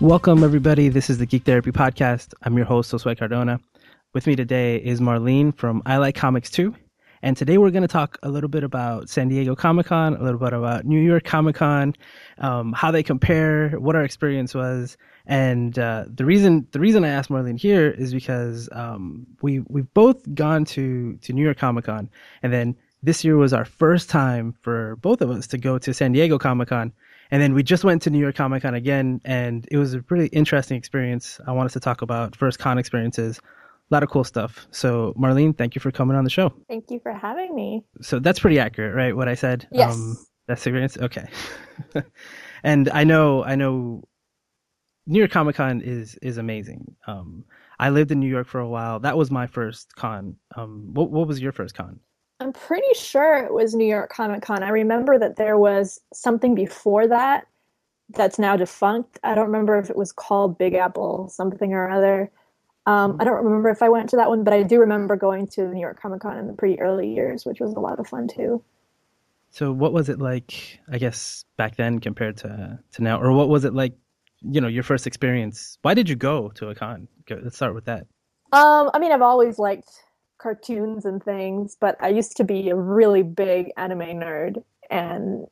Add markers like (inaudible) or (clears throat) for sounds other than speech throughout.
Welcome, everybody. This is the Geek Therapy Podcast. I'm your host, Josue Cardona. With me today is Marlene from I Like Comics Too. And today we're going to talk a little bit about San Diego Comic Con, a little bit about New York Comic Con, um, how they compare, what our experience was, and uh, the reason the reason I asked Marlene here is because um, we we've both gone to to New York Comic Con, and then this year was our first time for both of us to go to San Diego Comic Con. And then we just went to New York Comic Con again, and it was a really interesting experience. I want us to talk about first con experiences, a lot of cool stuff. So, Marlene, thank you for coming on the show. Thank you for having me. So that's pretty accurate, right? What I said. Um, Yes. that's experience. Okay. (laughs) and I know, I know, New York Comic Con is is amazing. Um, I lived in New York for a while. That was my first con. Um, what what was your first con? I'm pretty sure it was New York Comic Con. I remember that there was something before that that's now defunct. I don't remember if it was called Big Apple something or other. Um, I don't remember if I went to that one, but I do remember going to the New York Comic Con in the pretty early years, which was a lot of fun too. So what was it like? I guess back then compared to to now, or what was it like? You know, your first experience. Why did you go to a con? Go, let's start with that. Um, I mean, I've always liked cartoons and things, but I used to be a really big anime nerd. And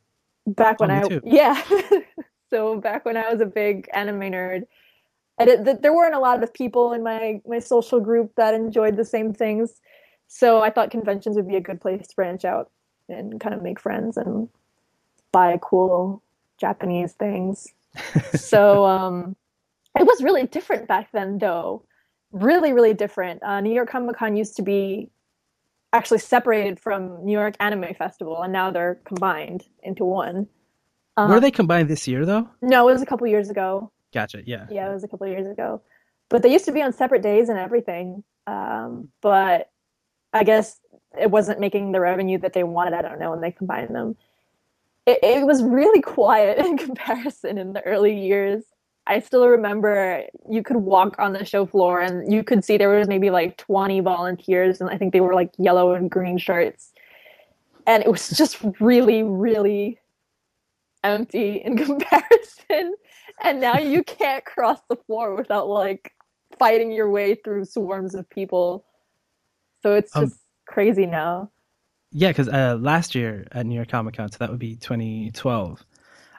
back when Oh, I, too. (laughs) yeah, so back when I was a big anime nerd, I did, there weren't a lot of people in my my social group that enjoyed the same things. So I thought conventions would be a good place to branch out and kind of make friends and buy cool Japanese things. (laughs) so um, it was really different back then, though really really different uh, new york comic-con used to be actually separated from new york anime festival and now they're combined into one uh, Were they combined this year though? no it was a couple years ago Gotcha. Yeah. yeah it was a couple years ago but they used to be on separate days and everything um, but i guess it wasn't making the revenue that they wanted i don't know when they combined them it, it was really (laughs) quiet in comparison in the early years I still remember you could walk on the show floor and you could see there was maybe like 20 volunteers and I think they were like yellow and green shirts. And it was (laughs) just really, really empty in (laughs) comparison. And now you (laughs) can't cross the floor without like fighting your way through swarms of people. So it's Um, just crazy now. Yeah, because uh, last year at New York Comic Con, so that would be 2012.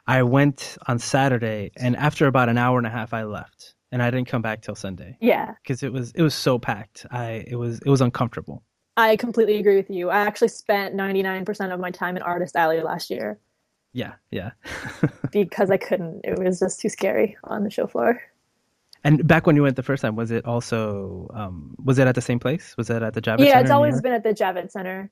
I went on Saturday, and after about an hour and a half, I left, and I didn't come back till Sunday Yeah. because it was it was so packed. I it was it was uncomfortable. I completely agree with you. I actually spent 99% of my time in Artist Alley last year. Yeah, yeah. (laughs) because I couldn't. It was just too scary on the show floor. and back when you went the first time, was it also um, was it at the same place? Was it at the Javits? yeah, Center it's always been at the Javits Center.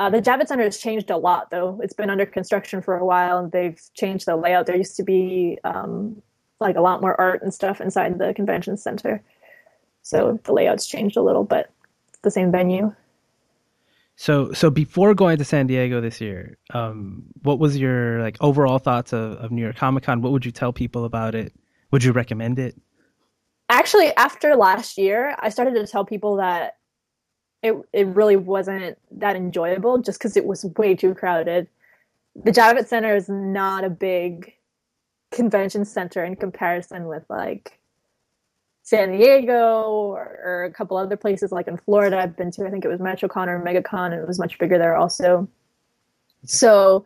Uh, the Javits Center has changed a lot, though. It's been under construction for a while, and they've changed the layout. There used to be um, like a lot more art and stuff inside the convention center, so the layout's changed a little, but it's the same venue. So so before going to San Diego this year, um, what was your like overall thoughts of, of New York Comic Con? What would you tell people about it? Would you recommend it? Actually, after last year, I started to tell people that it it really wasn't that enjoyable just because it was way too crowded. The Javits Center is not a big convention center in comparison with like San Diego or, or a couple other places like in Florida I've been to. I think it was MetroCon or MegaCon, and it was much bigger there also. So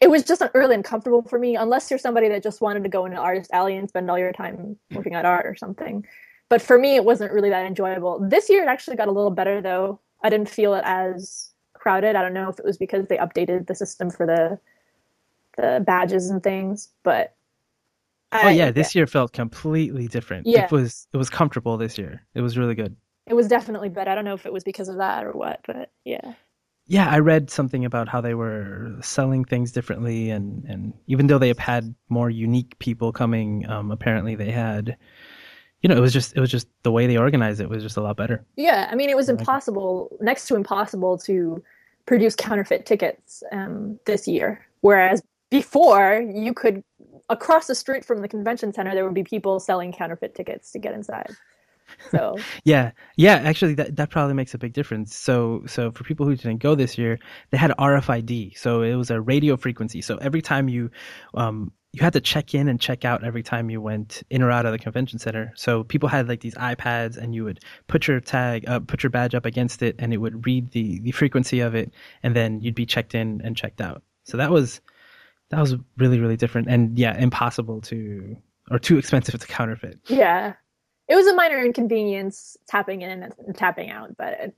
it was just really uncomfortable for me, unless you're somebody that just wanted to go into Artist Alley and spend all your time looking at art or something. But for me, it wasn't really that enjoyable. This year, it actually got a little better though. I didn't feel it as crowded. I don't know if it was because they updated the system for the the badges and things, but Oh yeah, this year felt completely different. Yeah. It was it was comfortable this year. It was really good. it was definitely better. I don't know if it was because of that or what, but yeah. Yeah, I read something about how they were selling things differently, and and even though they have had more unique people coming, um, apparently they had, you know, it was just it was just the way they organized it was just a lot better. Yeah, I mean, it was like impossible, next to impossible, to produce counterfeit tickets um, this year. Whereas before, you could across the street from the convention center, there would be people selling counterfeit tickets to get inside. So (laughs) yeah, yeah. Actually, that that probably makes a big difference. So so for people who didn't go this year, they had RFID. So it was a radio frequency. So every time you um you had to check in and check out every time you went in or out of the convention center. So people had like these iPads, and you would put your tag, uh, put your badge up against it, and it would read the the frequency of it, and then you'd be checked in and checked out. So that was that was really really different, and yeah, impossible to or too expensive to counterfeit. Yeah, it was a minor inconvenience tapping in and tapping out, but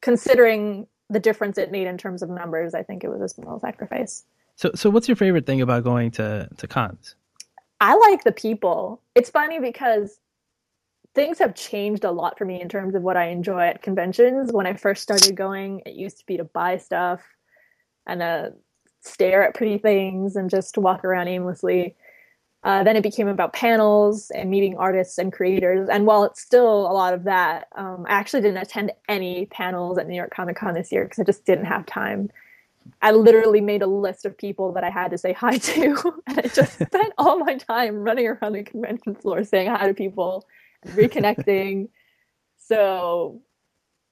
considering the difference it made in terms of numbers, I think it was a small sacrifice. So, so what's your favorite thing about going to to cons? I like the people. It's funny because things have changed a lot for me in terms of what I enjoy at conventions. When I first started going, it used to be to buy stuff and uh, stare at pretty things and just walk around aimlessly. Uh, then it became about panels and meeting artists and creators. And while it's still a lot of that, um, I actually didn't attend any panels at New York Comic Con this year because I just didn't have time. I literally made a list of people that I had to say hi (laughs) to, and I just (laughs) spent all my time running around the convention floor saying hi to people and reconnecting. so,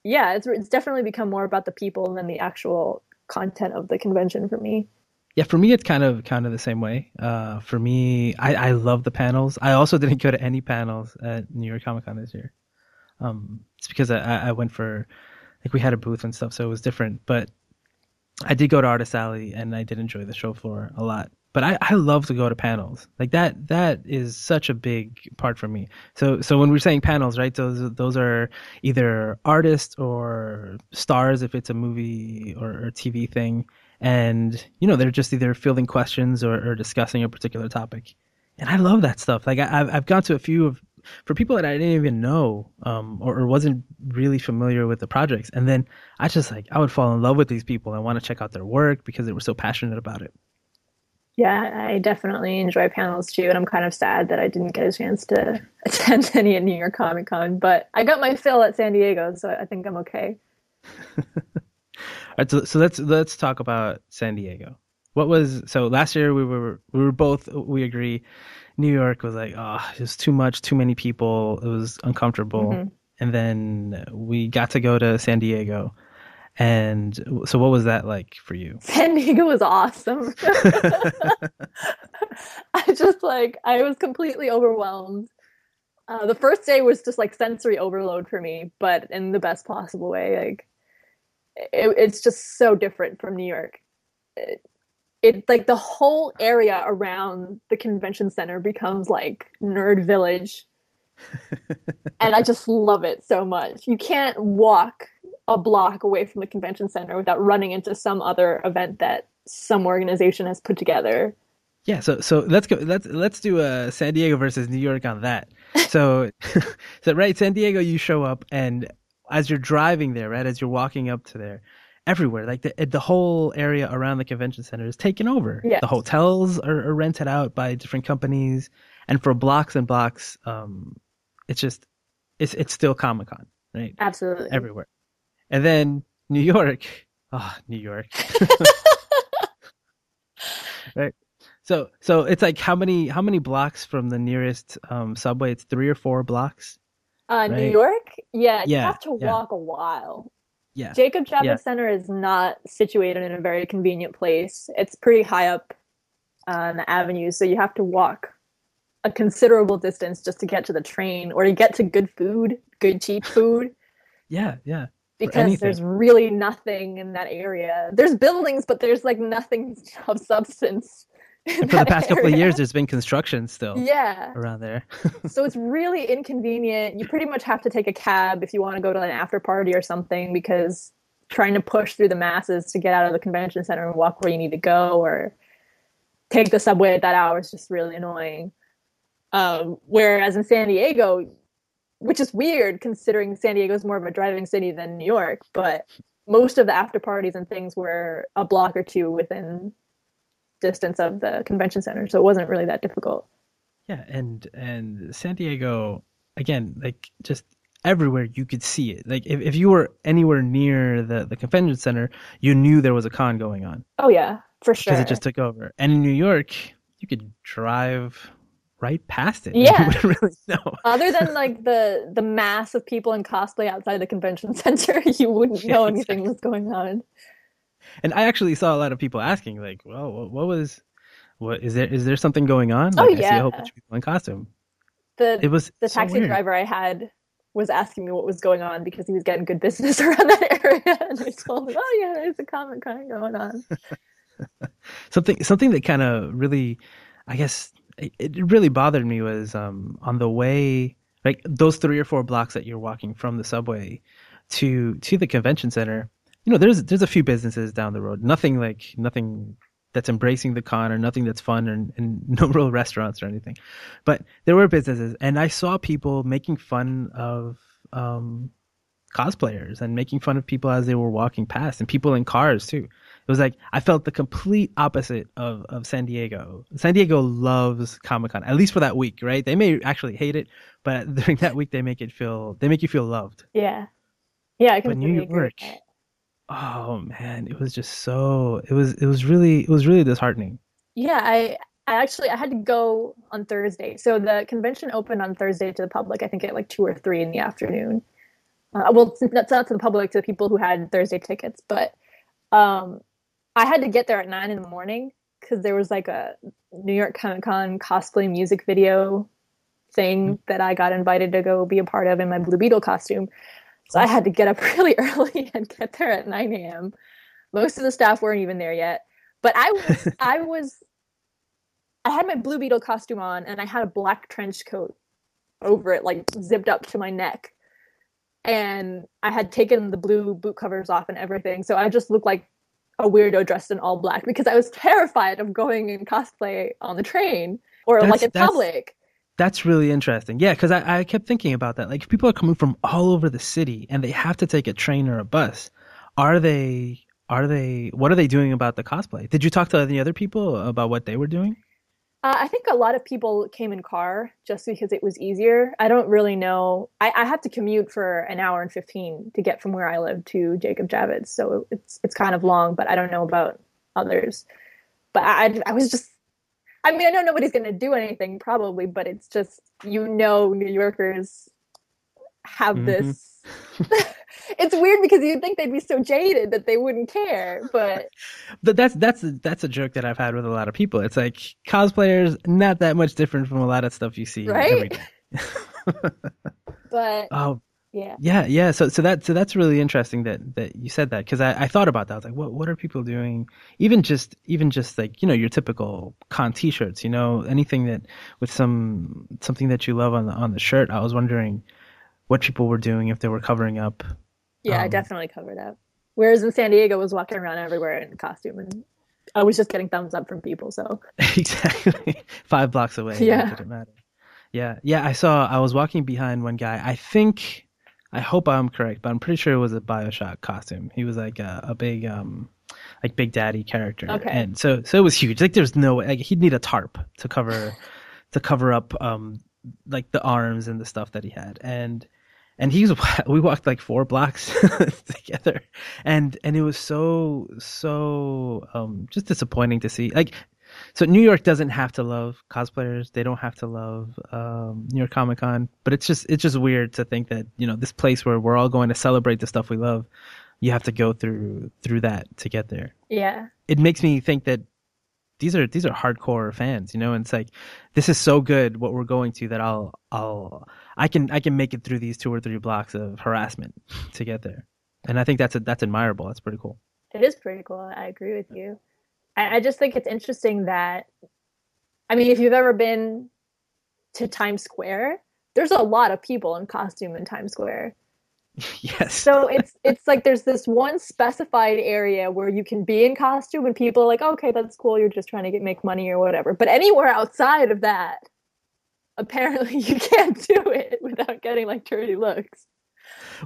yeah, it's it's definitely become more about the people than the actual content of the convention for me. Yeah, for me it's kind of kind of the same way. Uh, for me, I, I love the panels. I also (laughs) didn't go to any panels at New York Comic Con this year. Um, it's because I, I went for like we had a booth and stuff, so it was different. But I did go to Artist Alley and I did enjoy the show floor a lot. But I, I love to go to panels. Like that that is such a big part for me. So so when we're saying panels, right, those those are either artists or stars if it's a movie or, or TV thing. And, you know, they're just either fielding questions or, or discussing a particular topic. And I love that stuff. Like I, I've I've gone to a few of for people that I didn't even know um, or, or, wasn't really familiar with the projects. And then I just like I would fall in love with these people and want to check out their work because they were so passionate about it. Yeah, I definitely enjoy panels too, and I'm kind of sad that I didn't get a chance to (laughs) attend any at New York Comic Con, but I got my fill at San Diego, so I think I'm okay. (laughs) Right, so, so let's let's talk about San Diego. What was so last year we were we were both we agree New York was like, oh, it was too much, too many people. It was uncomfortable. Mm-hmm. And then we got to go to San Diego. And so, what was that like for you? (laughs) San Diego was awesome. (laughs) I just like, I was completely overwhelmed. Uh, the first day was just like sensory overload for me, but in the best possible way. Like, it, it's just so different from New York. It, it like the whole area around the convention center becomes like nerd village. (laughs) And i just love it so much. You can't walk a block away from the convention center without running into some other event that some organization has put together. Yeah so so let's go let's let's do a san diego versus new york on that. (laughs) So (laughs) so right san diego you show up and as you're driving there right as you're walking up to there everywhere. Like the the whole area around the convention center is taken over. Yes. The hotels are, are, rented out by different companies, and for blocks and blocks, um, it's just it's it's still Comic Con, right? Absolutely, everywhere. And then New York, oh, (laughs) New York, (laughs) right? So so it's like how many how many blocks from the nearest um, subway? It's three or four blocks. Uh, right? New York, yeah, you have to yeah. walk a while yeah. Jacob Javits yeah. Center is not situated in a very convenient place. It's pretty high up on the avenue, so you have to walk a considerable distance just to get to the train or to get to good food, good cheap (laughs) food. yeah, yeah. Because there's really nothing in that area. There's buildings, but there's like nothing of substance (laughs) for the past area. couple of years there's been construction still yeah. around there. So it's (laughs) really inconvenient. You pretty much have to take a cab if you want to go to an after party or something because trying to push through the masses to get out of the convention center and walk where you need to go or take the subway at that hour is just really annoying. Um, whereas in san diego which is weird considering san diego is more of a driving city than new york but most of the after parties and things were a block or two within distance of the convention center, so it wasn't really that difficult. Yeah, and and San Diego again, like just everywhere you could see it. Like if, if you were anywhere near the, the convention center, you knew there was a con going on. Oh yeah, for sure. Because it just took over. And in New York, you could drive right past it. (laughs) Yeah. You wouldn't really know. Other than (laughs) like the the mass of people in cosplay outside the convention (laughs) center, you wouldn't know Yeah, anything was going on. And I actually saw a lot of people asking, like, "Well, what, what was, what is there? Is there something going on?" Oh, Like, I see a whole bunch of people in costume. The It was the taxi weird. driver I had was asking me what was going on because he was getting good business (laughs) around that area, (laughs) and I told him, "Oh yeah, there's a comic con going on." (laughs) something something that kind of really i guess it, it really bothered me was um on the way like those three or four blocks that you're walking from the subway to to the convention center you know there's there's a few businesses down the road nothing like nothing that's embracing the con or nothing that's fun and, and (laughs) no real restaurants or anything but there were businesses and i saw people making fun of um cosplayers and making fun of people as they were walking past and people in cars too it was like I felt the complete opposite of, of San Diego. San Diego loves Comic Con, at least for that week, right? They may actually hate it, but (laughs) during that week they make it feel they make you feel loved. Yeah, yeah, I But New agree. York, that. Oh man, it was just so it was it was really it was really disheartening. Yeah, I I actually I had to go on Thursday. So the convention opened on Thursday to the public. I think at like two or three in the afternoon. Uh, well, it's not, not to the public, to the people who had Thursday tickets, but um, I had to get there at nine in the morning because there was like a New York Comic Con cosplay music video thing that I got invited to go be a part of in my Blue Beetle costume. So I had to get up (laughs) really early and get there at 9 a.m. Most of the staff weren't even there yet. But I was (laughs) I was I had my Blue Beetle costume on and I had a black trench coat over it, like zipped up to my neck. And I had taken the blue boot covers off and everything. So I just looked like a weirdo dressed in all black because I was terrified of going in cosplay on the train or That's- like in public. That's really interesting. Yeah, because I, I kept thinking about that. Like people are coming from all over the city and they have to take a train or a bus. Are they are they what are they doing about the cosplay? Did you talk to any other people about what they were doing? Uh, I think a lot of people came in car just because it was easier. I don't really know. I, I to commute for an hour and fifteen to get from where I live to Jacob Javits, so it's it's kind of long. But I don't know about others. But I, I was just. I mean, I know nobody's going to do anything probably, but it's just you know, New Yorkers have Mhm. this. (laughs) it's weird because you'd think they'd be so jaded that they wouldn't care, but But that's that's that's a joke that I've had with a lot of people. It's like cosplayers not that much different from a lot of stuff you see Right? day. (laughs) but (laughs) oh yeah, yeah, yeah. So so that so that's really interesting that that you said that because I, I thought about that. I was like, what what are people doing? Even just even just like you know your typical con T-shirts. You know anything that with some something that you love on the on the shirt. I was wondering what people were doing if they were covering up. Yeah, I Um, definitely covered up. Whereas in San Diego, I was walking around everywhere in costume, and I was just getting thumbs up from people. So (laughs) exactly five blocks away. Yeah. it didn't matter. Yeah, yeah. I saw. I was walking behind one guy. I think. I hope I'm correct, but I'm pretty sure it was a Bioshock costume. He was like a, a big, um, like Big Daddy character, Okay. and so so it was huge. Like there's no way. Like he'd need a tarp to cover, (laughs) to cover up, um, like the arms and the stuff that he had, and and he was (laughs) we walked like four blocks (laughs) together and and it was so so um just disappointing to see like so New York doesn't have to love cosplayers. They don't have to love um, New York Comic Con, but it's just it's just weird to think that you know this place where we're all going to celebrate the stuff we love, you have to go through through that to get there. yeah, It makes me think that these are these are hardcore fans, you know, and it's like this is so good what we're going to that I'll I'll I can I can make it through these two or three blocks of harassment to get there, and I think that's a, that's admirable. That's pretty cool. it is pretty cool. I agree with you. I, I just think it's interesting that, I mean, if you've ever been to Times Square, there's a lot of people in costume in Times Square. (laughs) yes. So it's it's like there's this one specified area where you can be in costume and people are like, okay, that's cool, you're just trying to get make money or whatever. But anywhere outside of that, apparently (laughs) you can't do it without getting like dirty looks.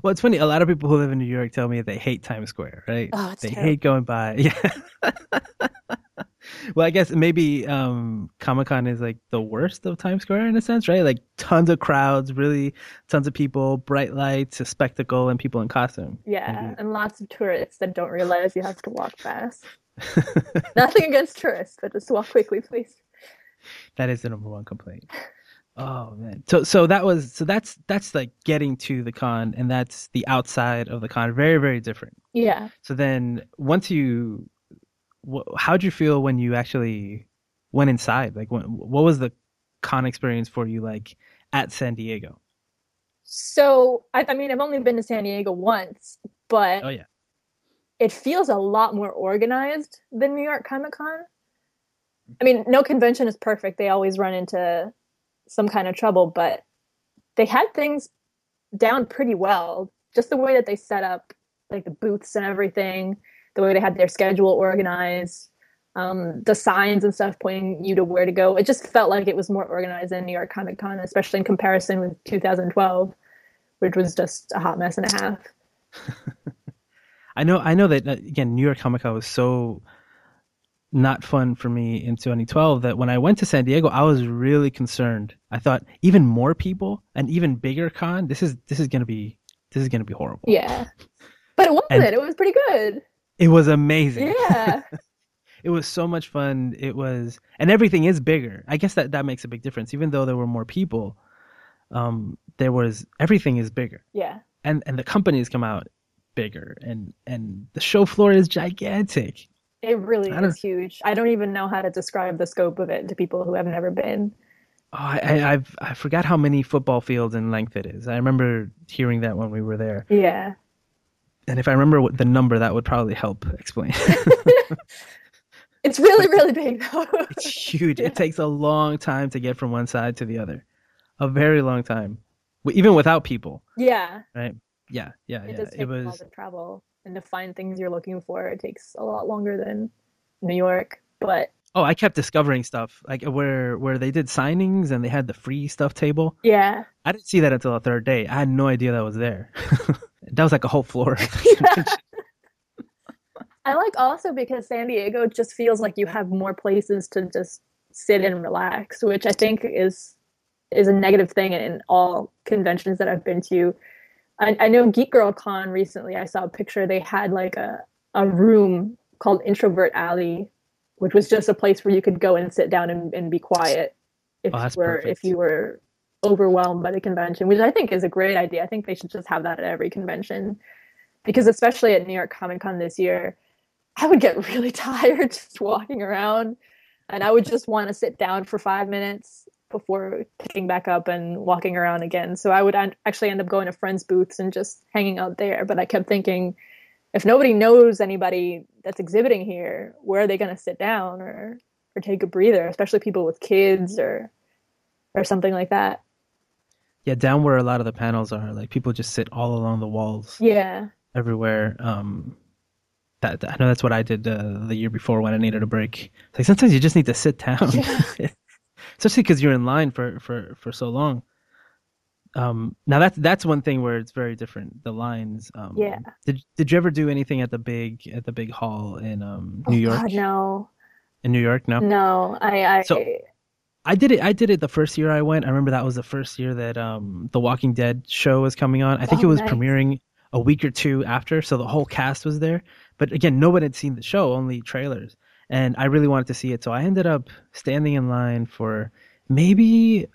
Well, it's funny. A lot of people who live in New York tell me they hate Times Square, right? Oh, they terrible. hate going by. (laughs) Yeah. well, I guess maybe um, Comic Con is like the worst of Times Square in a sense, right? Like tons of crowds, really tons of people, bright lights, a spectacle, and people in costume. Yeah, Maybe. and lots of tourists that don't realize you have to walk fast. (laughs) Nothing against tourists, but just walk quickly, please. that is the number one complaint. Oh man. So so that was so that's that's like getting to the con and that's the outside of the con. Very very different. Yeah. So then once you wh- how'd you feel when you actually went inside? Like when, what was the con experience for you like at San Diego? So I, I mean I've only been to San Diego once, but Oh yeah. it feels a lot more organized than New York Comic Con. I mean, no convention is perfect. They always run into some kind of trouble, but they had things down pretty well. Just the way that they set up like the booths and everything, the way they had their schedule organized, um, the signs and stuff pointing you to where to go. It just felt like it was more organized than New York Comic Con, especially in comparison with 2012, which was just a hot mess and a half. (laughs) I know I know that uh, again New York Comic Con was so not fun for me in 2012 that when I went to San Diego I was really concerned. I thought even more people and even bigger con this is this is going to be this is to be horrible. Yeah. But it wasn't. And- it was pretty good. It was amazing. Yeah. (laughs) it was so much fun. It was, and everything is bigger. I guess that that makes a big difference. Even though there were more people, um, there was everything is bigger, yeah. and and the companies come out bigger, and and the show floor is gigantic. It really is huge. I don't even know how to describe the scope of it to people who have never been. Oh, I, I've I forgot how many football fields in length it is. I remember hearing that when we were there, Yeah. and if I remember what the number, that would probably help explain. (laughs) (laughs) It's really, really big though. it's huge. (laughs) Yeah. It takes a long time to get from one side to the other, a very long time, even without people. yeah. right? Yeah, yeah, It yeah. does take It a while was travel and to find things you're looking for. It takes a lot longer than New York. But oh, I kept discovering stuff like where where they did signings and they had the free stuff table. yeah. I didn't see that until the third day. I had no idea that was there. (laughs) that was like a whole floor. (laughs) (laughs) I like also because San Diego just feels like you have more places to just sit and relax, which I think is is a negative thing in all conventions that I've been to. I, I know Geek Girl Con recently. I saw a picture. They had like a a room called Introvert Alley, which was just a place where you could go and sit down and, and be quiet if Oh, you were perfect. if you were overwhelmed by the convention, which I think is a great idea. I think they should just have that at every convention because especially at New York Comic Con this year, I would get (laughs) really tired just walking around and I would just want to sit down for five minutes before picking back up and walking around again. So I would an- actually end up going to friends' booths and just hanging out there. But I kept thinking, if nobody knows anybody that's exhibiting here, where are they going to sit down or or take a breather? Especially people with kids or or something like that. yeah, down where a lot of the panels are, like people just sit all along the walls Yeah, everywhere. Um, that I know that's what I did uh, the year before when I needed a break. It's like sometimes you just need to sit down, (laughs) Yeah. (laughs) especially because you're in line for for for so long. Um, now that's that's one thing where it's very different. The lines. Um, Yeah. Did Did you ever do anything at the big at the big hall in um New oh, York? God, no, In New York, no. no. I, I So- I did it. I did it the first year I went. I remember that was the first year that um the Walking Dead show was coming on. I think Oh, it was nice. premiering a week or two after, so the whole cast was there. But again, nobody had seen the show, only trailers, and I really wanted to see it. So I ended up standing in line for maybe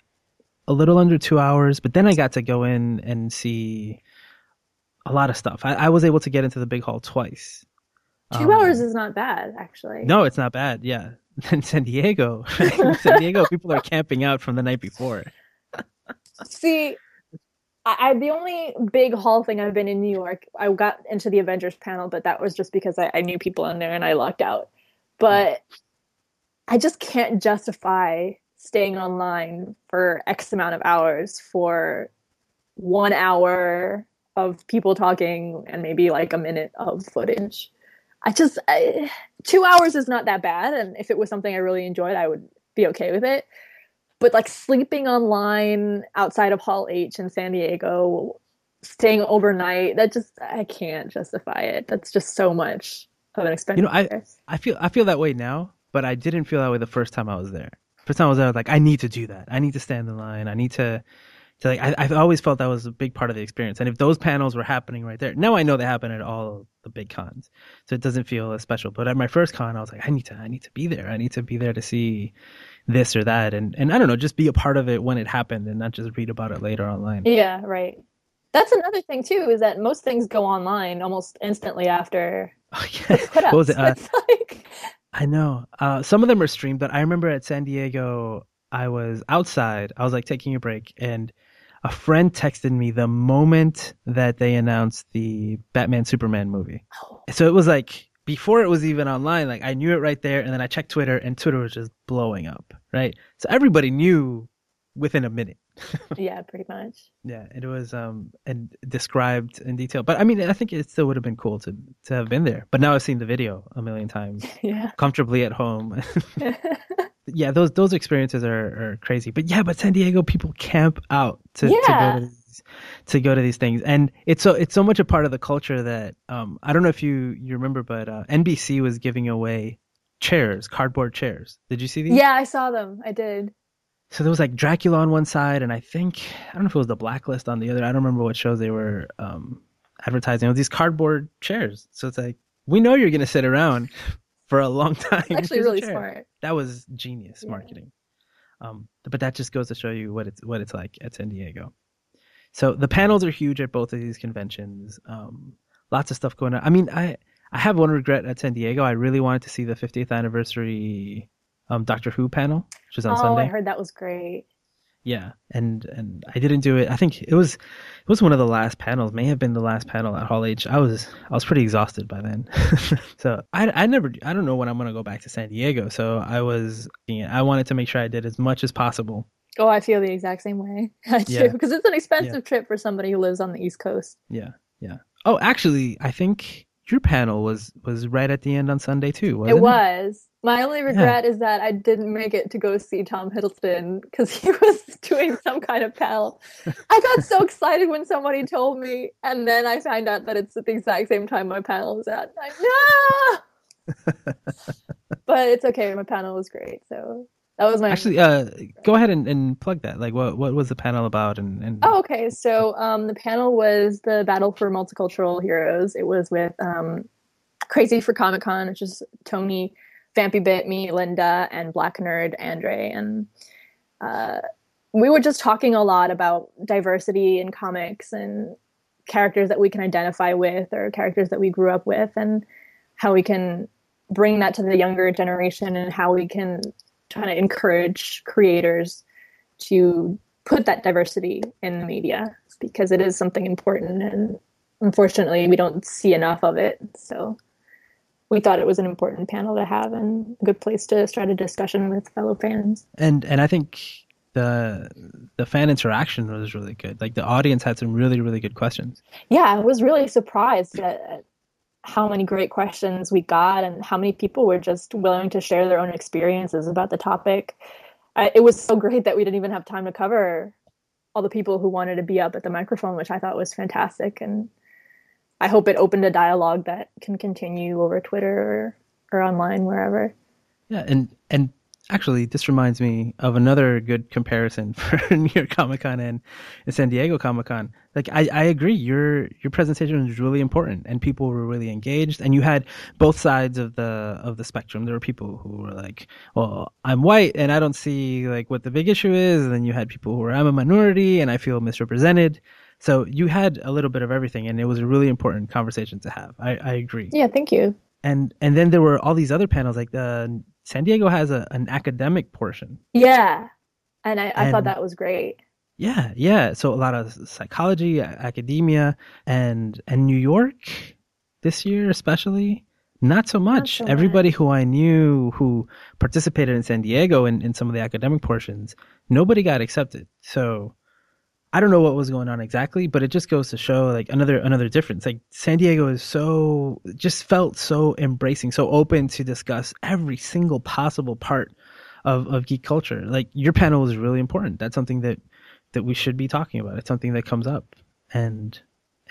a little under two hours. But then I got to go in and see a lot of stuff. I, I was able to get into the big hall twice. two Um, hours is not bad actually. no, it's not bad. Yeah. (laughs) In San Diego, San Diego, people are camping out from the night before. See, I, I the only big hall thing I've been in New York. I got into the Avengers panel, but that was just because I, I knew people in there and I lucked out. But I just can't justify staying online for X amount of hours for one hour of people talking and maybe like a minute of footage. I just I, two hours is not that bad, and if it was something I really enjoyed, I would be okay with it but like sleeping online outside of Hall H in San Diego, staying overnight, that just I can't justify it. That's just so much of an expense. You know, I- I feel I feel that way now, but I didn't feel that way the first time I was there. First time I was there, I was like, I need to do that. I need to stand in line. I need to So like I, I've always felt that was a big part of the experience. And if those panels were happening right there, now I know they happen at all the big cons, so it doesn't feel as special. But at my first con, I was like, I need to, I need to be there. I need to be there to see this or that, and and I don't know, just be a part of it when it happened, and not just read about it later online. Yeah, right. That's another thing too, is that most things go online almost instantly after. Oh, yeah. what was it? (laughs) Uh, like... I know. Uh, some of them are streamed, but I remember at San Diego, I was outside. I was like taking a break, and a friend texted me the moment that they announced the Batman Superman movie. Oh. So it was like before it was even online, like I knew it right there, and then I checked Twitter, and Twitter was just blowing up, right? So everybody knew within a minute. (laughs) yeah, pretty much. Yeah, it was um and described in detail. But I mean, I think it still would have been cool to to have been there. But now I've seen the video a million times. (laughs) yeah. Comfortably at home. (laughs) yeah, those those experiences are, are crazy. But yeah, but San Diego people camp out to, yeah. to go to these to go to these things, and it's so it's so much a part of the culture that um I don't know if you you remember, but uh, NBC was giving away chairs, cardboard chairs. Did you see these? Yeah, I saw them. I did so there was like Dracula on one side, and I think I don't know if it was the Blacklist on the other. I don't remember what shows they were um, advertising. It was these cardboard chairs. So it's like we know you're gonna sit around for a long (laughs) time. actually, really smart. That was genius yeah. marketing. Um, but that just goes to show you what it's what it's like at San Diego. So the panels are huge at both of these conventions. Um, lots of stuff going on. I mean, I I have one regret at San Diego. I really wanted to see the 50th anniversary um, Doctor Who panel, which was on Sunday. oh, Sunday. I heard that was great. Yeah, and and I didn't do it. I think it was it was one of the last panels. May have been the last panel at Hall H. I was I was pretty exhausted by then. (laughs) so I I never I don't know when I'm gonna go back to San Diego. So I was I wanted to make sure I did as much as possible. Oh, I feel the exact same way. (laughs) I do because it's an expensive yeah. trip for somebody who lives on the East Coast. Yeah, yeah. Oh, actually, I think your panel was was right at the end on Sunday too. it was. My only regret yeah. is that I didn't make it to go see Tom Hiddleston because he (laughs) was doing some kind of panel. I got so excited when somebody told me, and then I find out that it's at the exact same time my panel was at. I, no! but it's okay. My panel was great, so that was my actually. Uh, go ahead and, and plug that. Like, what what was the panel about? And, and... oh, okay. So um, the panel was the battle for multicultural heroes. It was with um, Crazy for Comic Con, which is Tony Vampy Bit, me, Linda, and Black Nerd Andre, and uh, we were just talking a lot about diversity in comics and characters that we can identify with or characters that we grew up with, and how we can bring that to the younger generation and how we can try to encourage creators to put that diversity in the media because it is something important and unfortunately we don't see enough of it so we thought it was an important panel to have and a good place to start a discussion with fellow fans. And and I think the the fan interaction was really good. Like the audience had some really really good questions. Yeah, I was really surprised at how many great questions we got and how many people were just willing to share their own experiences about the topic. It was so great that we didn't even have time to cover all the people who wanted to be up at the microphone, which I thought was fantastic and I hope it opened a dialogue that can continue over Twitter or, or online wherever. Yeah, and and actually, this reminds me of another good comparison (laughs) for New York Comic Con and, and San Diego Comic Con. Like, I, I agree, your your presentation was really important, and people were really engaged, and you had both sides of the of the spectrum. There were people who were like, "Well, I'm white, and I don't see like what the big issue is," and then you had people who were, "I'm a minority, and I feel misrepresented." So you had a little bit of everything, and it was a really important conversation to have. I, I agree. Yeah, thank you. And and then there were all these other panels, like the San Diego has a, an academic portion. Yeah, and I, I and, thought that was great. Yeah, yeah. So a lot of psychology, academia, and and New York this year especially not so much. Not so Everybody much. who I knew who participated in San Diego in, in some of the academic portions, nobody got accepted. So I don't know what was going on exactly, but it just goes to show like another another difference. Like San Diego is so just felt so embracing, so open to discuss every single possible part of of geek culture. Like your panel is really important. That's something that that we should be talking about. It's something that comes up, and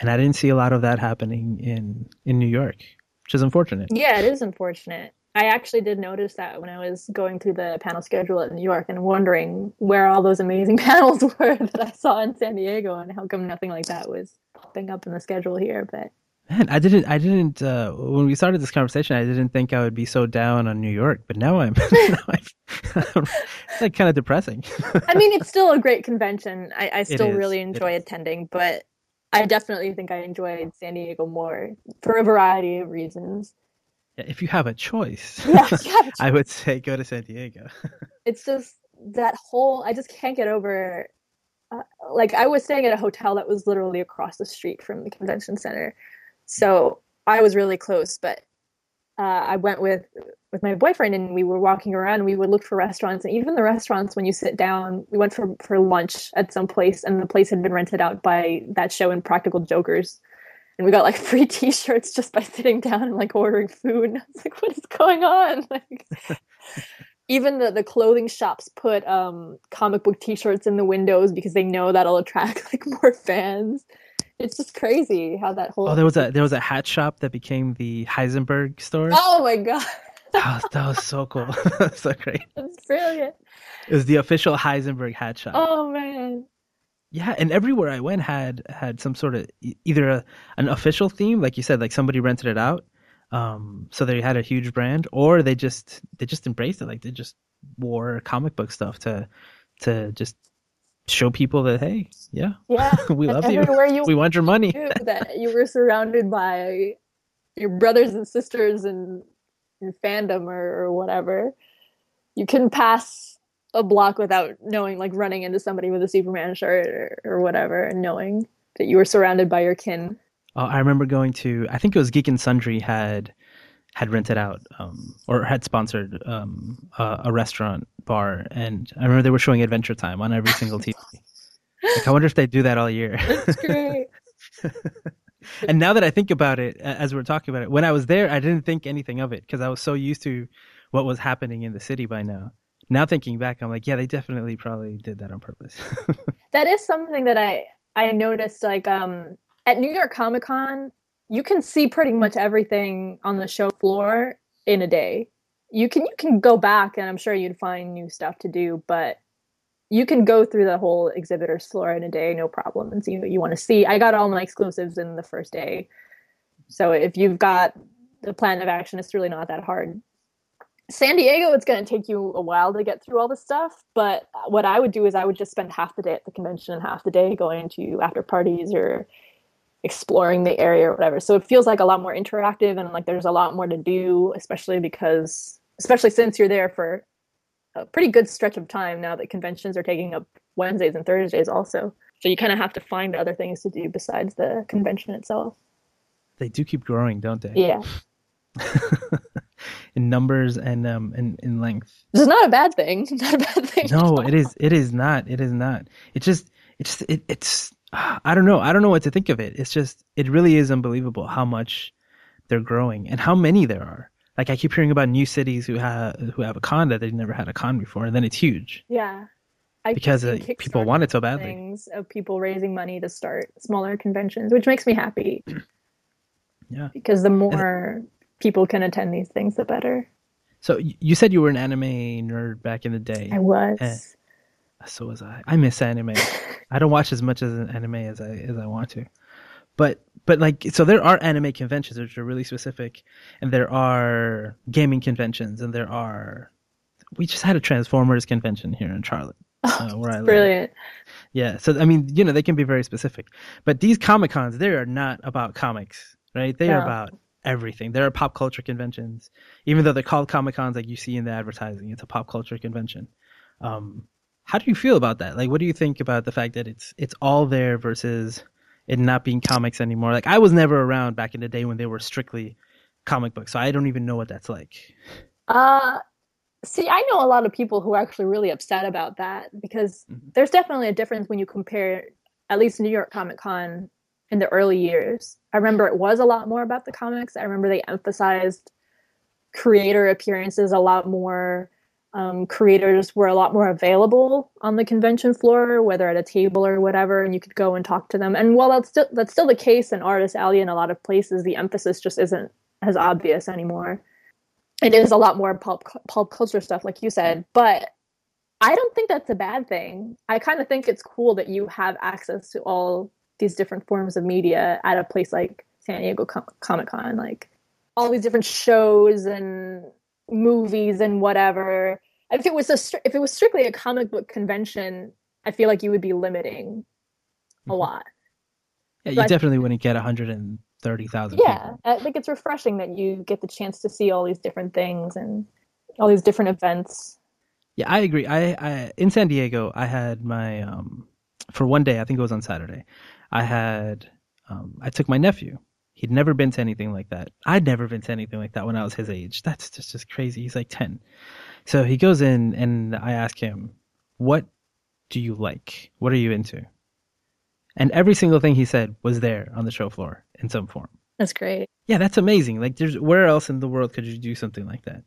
and I didn't see a lot of that happening in in New York, which is unfortunate. Yeah, it is unfortunate. I actually did notice that when I was going through the panel schedule at New York and wondering where all those amazing (laughs) panels were that I saw in San Diego and how come nothing like that was popping up in the schedule here. But Man, I didn't. I didn't. Uh, when we started this conversation, I didn't think I would be so down on New York. But now I'm. (laughs) now I'm (laughs) it's like kind of depressing. I mean, it's still a great convention. I, I still really enjoy attending, but I definitely think I enjoyed San Diego more for a variety of reasons. If you have a choice, yeah, a choice. (laughs) I would say go to San Diego. (laughs) it's just that whole. I just can't get over. Uh, like I was staying at a hotel that was literally across the street from the convention center so I was really close, but uh, I went with with my boyfriend and we were walking around and we would look for restaurants and even the restaurants when you sit down we went for for lunch at some place and the place had been rented out by that show Impractical Jokers and we got like (laughs) free t-shirts just by sitting down and like ordering food and (laughs) I was like what is going on (laughs) like even the, the clothing shops put um comic book t-shirts in the windows because they know that'll attract like more fans it's just crazy how that whole. Oh, there was a there was a hat shop that became the Heisenberg store. Oh my god. that, was, that was so cool. so great. That's brilliant. It was the official Heisenberg hat shop. Oh man. Yeah, and everywhere I went had had some sort of either a, an official theme, like you said, like somebody rented it out, um, so they had a huge brand, or they just they just embraced it, like they just wore comic book stuff to to just show people that hey, yeah, yeah, (laughs) we love you. you. We want your money. that you were surrounded by your brothers and sisters and in fandom or, or whatever. You couldn't pass a block without knowing, like running into somebody with a Superman shirt or, or whatever, and knowing that you were surrounded by your kin. Oh, I remember going to. I think it was Geek and Sundry had had rented out um, or had sponsored um, a, a, restaurant bar, and I remember they were showing Adventure Time on every single TV. (laughs) like, I wonder if they do that all year. That's great. (laughs) and now that I think about it, as we're talking about it, when I was there, I didn't think anything of it because I was so used to what was happening in the city by now. Now thinking back, I'm like, yeah, they definitely probably did that on purpose. (laughs) that is something that I I noticed, like um, at New York Comic Con you can see pretty much everything on the show floor in a day. You can you can go back and I'm sure you'd find new stuff to do, but you can go through the whole exhibitor's floor in a day, no problem, and see what you want to see. I got all my exclusives in the first day. So if you've got the plan of action, it's really not that hard. San Diego, it's going to take you a while to get through all the stuff. But uh, what I would do is I would just spend half the day at the convention and half the day going to after parties or exploring the area or whatever. So it feels like a lot more interactive and like there's a lot more to do, especially because, especially since you're there for a pretty good stretch of time now that conventions are taking up Wednesdays and Thursdays also. So you kind of have to find other things to do besides the convention itself. They do keep growing, don't they? Yeah. (laughs) in numbers and um in, in length. This is not a bad thing. It's (laughs) Not a bad thing. No, it is it is not. It is not. It just it's it, it's I don't know. I don't know what to think of it. It's just it really is unbelievable how much they're growing and how many there are. Like I keep hearing about new cities who have who have a con that they've never had a con before, and then it's huge. Yeah, I because uh, people want it so badly. Things of people raising money to start smaller conventions, which makes me happy. (clears throat) yeah, because the more people can attend these things, the better. So you said you were an anime nerd back in the day. I was. And so was I. I miss anime. (laughs) I don't watch as much as an anime as I as I want to. But but like so there are anime conventions which are really specific and there are gaming conventions and there are we just had a Transformers convention here in Charlotte. (laughs) Uh, where I live. Brilliant. Yeah. So I mean, you know, they can be very specific. But these Comic Cons, they are not about comics, right? They no. are about everything. There are pop culture conventions. Even though they're called Comic Cons like you see in the advertising, it's a pop culture convention. Um, how do you feel about that? Like, what do you think about the fact that it's it's all there versus it not being comics anymore? Like, I was never around back in the day when they were strictly comic books, so I don't even know what that's like. Uh, see, I know a lot of people who are actually really upset about that because mm-hmm. there's definitely a difference when you compare, at least New York Comic Con in the early years. I remember it was a lot more about the comics. I remember they emphasized creator appearances a lot more um, creators were a lot more available on the convention floor, whether at a table or whatever, and you could go and talk to them. And while that's still that's still the case in Artist Alley in a lot of places, the emphasis just isn't as obvious anymore. it is a lot more pulp pulp culture stuff, like you said. But I don't think that's a bad thing. I kind of think it's cool that you have access to all these different forms of media at a place like San Diego Com- Comic Con, like all these different shows and movies and whatever. If it was a if it was strictly a comic book convention, I feel like you would be limiting a Mhm. lot. Yeah, you But- definitely wouldn't get 130,000 Yeah, people. I think it's refreshing that you get the chance to see all these different things and all these different events. Yeah, I agree. I, I in San Diego, I had my um for one day, I think it was on Saturday. I had um I took my nephew. He'd never been to anything like that. I'd never been to anything like that when I was his age. That's just just crazy. He's like 10. So he goes in and I ask him, "What do you like? What are you into?" And every single thing he said was there on the show floor in some form. That's great. Yeah, that's amazing. Like, there's where else in the world could you do something like that?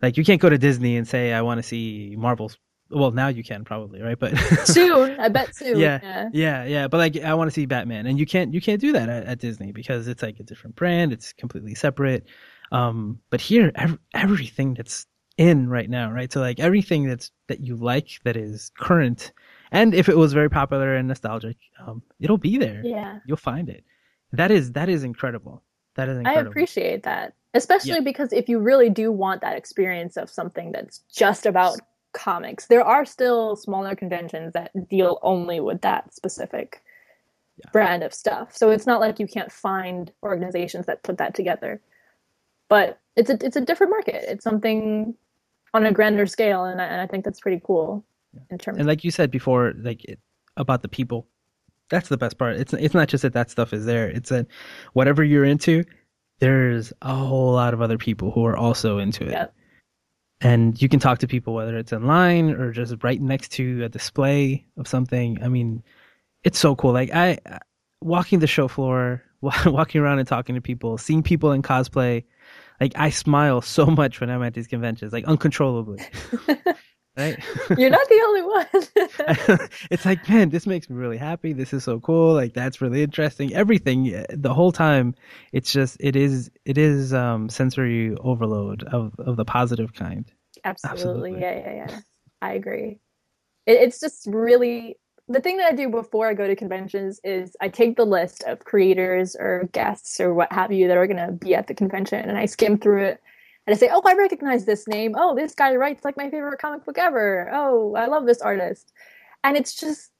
Like, you can't go to Disney and say, "I want to see Marvel's." Well, now you can probably, right? But (laughs) Soon, I bet soon. Yeah. yeah. yeah, yeah. But like, I want to see Batman, and you can't, you can't do that at, at Disney because it's like a different brand. It's completely separate. Um, but here, ev- everything that's in right now, right? So like everything that's that you like that is current, and if it was very popular and nostalgic, um, it'll be there. Yeah. You'll find it. That is that is incredible. That is incredible. I appreciate that. Especially Yeah. because if you really do want that experience of something that's just about comics, there are still smaller conventions that deal only with that specific Yeah. brand of stuff. So it's not like you can't find organizations that put that together. But it's a it's a different market. It's something on a grander scale and I, and I think that's pretty cool in terms and like you said before, like it, about the people, that's the best part. It's it's not just that that stuff is there. It's that whatever you're into, there's a whole lot of other people who are also into it. Yep. And you can talk to people whether it's online or just right next to a display of something. I mean, it's so cool. Like I walking the show floor, (laughs) walking around and talking to people, seeing people in cosplay. Like I smile so (laughs) much when I'm at these conventions, like uncontrollably. (laughs) right? (laughs) You're not the only one. (laughs) it's like, man, this makes me really happy. This is so cool. Like that's really interesting. Everything uh, the whole time, it's just it is it is um sensory overload of of the positive kind. Absolutely. Absolutely. Yeah, yeah, yeah. I agree. It, it's just really the thing that I do before I go to conventions is I take the list of creators or guests or what have you that are going to be at the convention and I skim through it and I say, "Oh, I recognize this name. Oh, this guy writes like my favorite comic book ever. Oh, I love this artist." And it's just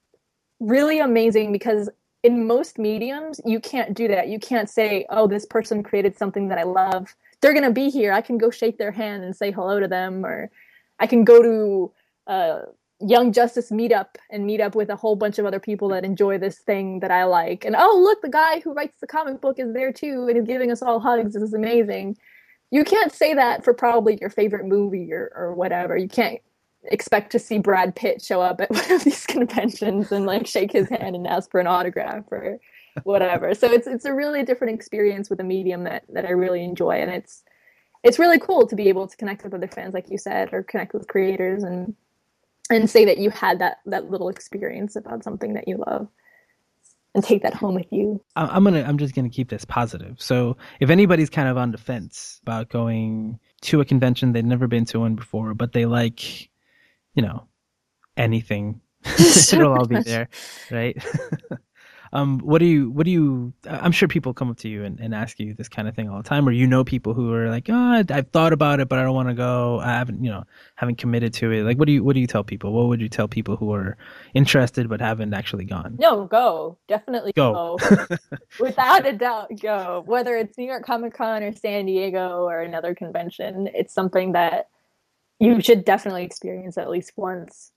really amazing because in most mediums you can't do that. You can't say, "Oh, this person created something that I love." They're going to be here. I can go shake their hand and say hello to them or I can go to uh Young Justice meetup and meet up with a whole bunch of other people that enjoy this thing that I like. And oh, look, the guy who writes the comic book is there too and is giving us all hugs. This is amazing. You can't say that for probably your favorite movie or, or whatever. You can't expect to see Brad Pitt show up at (laughs) one of these conventions and like shake his hand and ask for an autograph or whatever. So it's it's a really different experience with a medium that that I really enjoy and it's it's really cool to be able to connect with other fans like you said or connect with creators and and say that you had that that little experience about something that you love and take that home with you I- I'm gonna I'm just gonna keep this positive. So if anybody's kind of on the fence about going to a convention they've never been to one before, but they like, you know, anything, (laughs) (laughs) it'll all be there, right? (laughs) um, what do you what do you? I'm sure people come up to you and, and ask you this kind of thing all the time, or you know people who are like, oh, I've thought about it, but I don't want to go. I haven't, you know, haven't committed to it. Like, what do you what do you tell people? What would you tell people who are interested but haven't actually gone? no go definitely Go. go, (laughs) without a doubt go whether it's new york comic con or san diego or another convention it's something that you should definitely experience at least once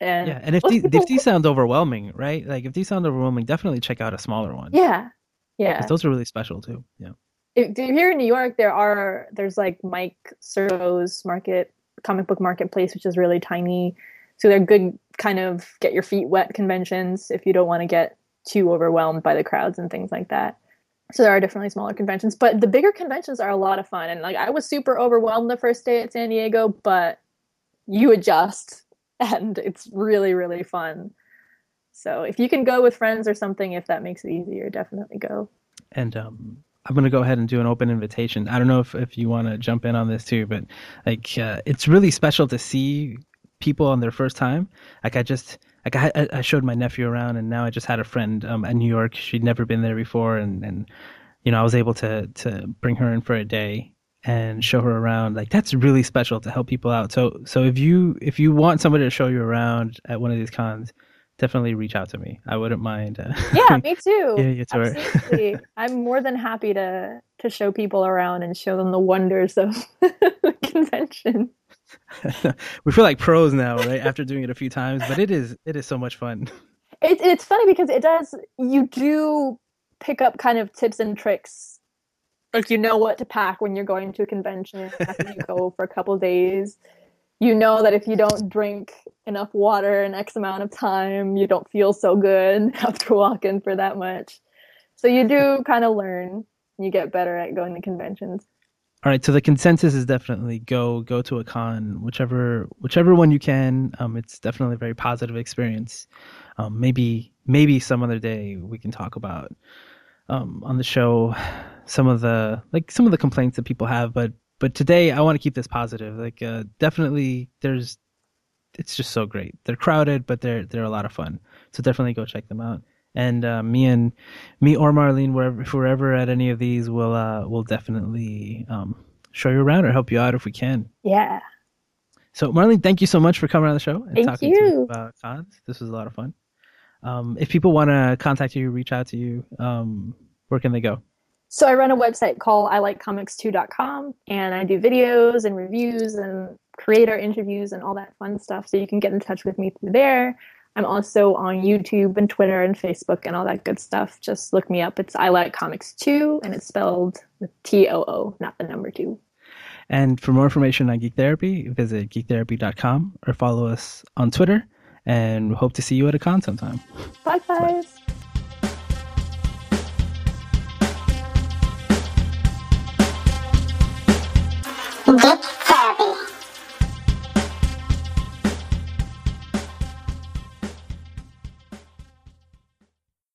and Yeah, and if these if these sound overwhelming, right? Like if these sound overwhelming, definitely check out a smaller one. yeah yeah those are really special too. Yeah. if here in New York, there are there's like Mike Servo's market comic book marketplace, which is really tiny. So they're good kind of get your feet wet conventions if you don't want to get too overwhelmed by the crowds and things like that. So there are definitely smaller conventions, but the bigger conventions are a lot of fun. And like I was super overwhelmed the first day at San Diego, but you adjust (laughs) and it's really really fun. So if you can go with friends or something, if that makes it easier, definitely go. And um, I'm gonna go ahead and do an open invitation. I don't know if if you want to jump in on this too, but like uh, it's really special to see people on their first time. Like I just like I I showed my nephew around, and now I just had a friend um, at New York. She'd never been there before, and and you know I was able to to bring her in for a day and show her around like that's really special to help people out. So so if you if you want somebody to show you around at one of these cons definitely reach out to me. I wouldn't mind uh, yeah (laughs) me too. yeah, you Absolutely. (laughs) i'm more than happy to to show people around and show them the wonders of (laughs) the convention. We feel like pros now right after doing it a few times but it is it is so much fun. It, it's funny because it does you do pick up kind of tips and tricks like you know what to pack when you're going to a convention after you go for a couple days. You know that if you don't drink enough water in x amount of time you don't feel so good (laughs) after walking for that much. So you do kind of learn. You get better at going to conventions. All right so the consensus is definitely go go to a con whichever whichever one you can. Um, it's definitely a very positive experience. Um, maybe maybe some other day we can talk about um, on the show some of the like some of the complaints that people have, but but today I want to keep this positive. Like uh, definitely, there's it's just so great. They're crowded, but they're they're a lot of fun. So definitely go check them out. And uh, me and me or Marlene, wherever if we're ever at any of these, we'll uh, we'll definitely um, show you around or help you out if we can. Yeah. So Marlene, thank you so much for coming on the show and thank talking you. to me about cons. This was a lot of fun. Um, if people want to contact you, reach out to you, um, where can they go? So I run a website called ilikecomicstoo.com and I do videos and reviews and creator interviews and all that fun stuff. So you can get in touch with me through there. I'm also on YouTube and Twitter and Facebook and all that good stuff. Just look me up. It's I like comics too and it's spelled with T O O, not the number 2. And for more information on Geek Therapy, visit geektherapy.com or follow us on Twitter and hope to see you at a con sometime. Bye, guys. Bye. that